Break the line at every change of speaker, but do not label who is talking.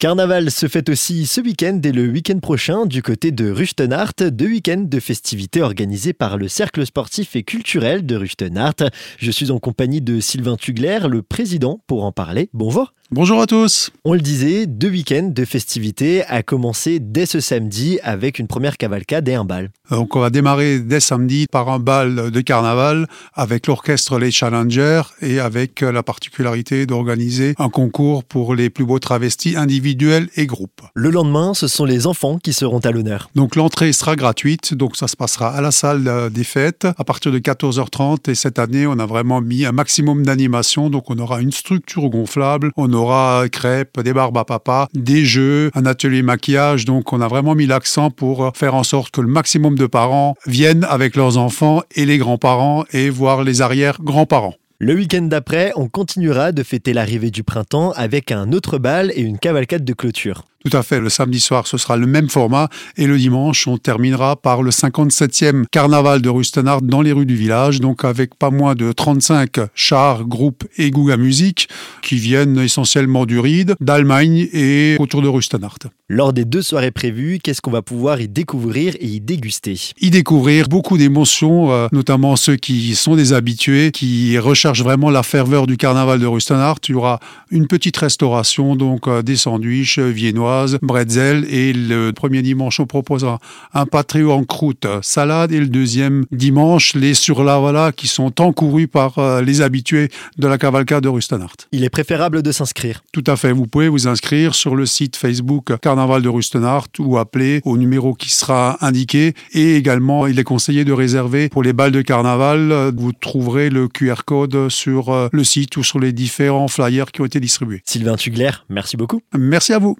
Carnaval se fête aussi ce week-end et le week-end prochain du côté de Rustenart, deux week-ends de festivités organisés par le Cercle sportif et culturel de Rustenart. Je suis en compagnie de Sylvain Tugler, le président, pour en parler. Bonjour.
Bonjour à tous.
On le disait, deux week-ends de festivités a commencé dès ce samedi avec une première cavalcade et un bal.
Donc on va démarrer dès samedi par un bal de carnaval avec l'orchestre Les Challengers et avec la particularité d'organiser un concours pour les plus beaux travestis individuels et groupes.
Le lendemain, ce sont les enfants qui seront à l'honneur.
Donc l'entrée sera gratuite, donc ça se passera à la salle des fêtes à partir de 14h30 et cette année on a vraiment mis un maximum d'animation, donc on aura une structure gonflable, on aura crêpes, des barbes à papa, des jeux, un atelier maquillage. Donc on a vraiment mis l'accent pour faire en sorte que le maximum de parents viennent avec leurs enfants et les grands-parents et voir les arrière-grands-parents.
Le week-end d'après, on continuera de fêter l'arrivée du printemps avec un autre bal et une cavalcade de clôture.
Tout à fait. Le samedi soir, ce sera le même format. Et le dimanche, on terminera par le 57e carnaval de Rustenart dans les rues du village. Donc, avec pas moins de 35 chars, groupes et Gouga Musique qui viennent essentiellement du Ride, d'Allemagne et autour de Rustenart.
Lors des deux soirées prévues, qu'est-ce qu'on va pouvoir y découvrir et y déguster?
Y découvrir beaucoup d'émotions, euh, notamment ceux qui sont des habitués, qui recherchent vraiment la ferveur du carnaval de Rustenart. Il y aura une petite restauration, donc euh, des sandwichs viennois bretzel. Et le premier dimanche, on proposera un patrio en croûte salade. Et le deuxième dimanche, les sur la voilà qui sont encourus par euh, les habitués de la cavalcade de Rustenart.
Il est préférable de s'inscrire.
Tout à fait. Vous pouvez vous inscrire sur le site Facebook Carnaval de Rustenart ou appeler au numéro qui sera indiqué. Et également, il est conseillé de réserver pour les balles de carnaval. Vous trouverez le QR code sur euh, le site ou sur les différents flyers qui ont été distribués.
Sylvain Tugler, merci beaucoup.
Merci à vous.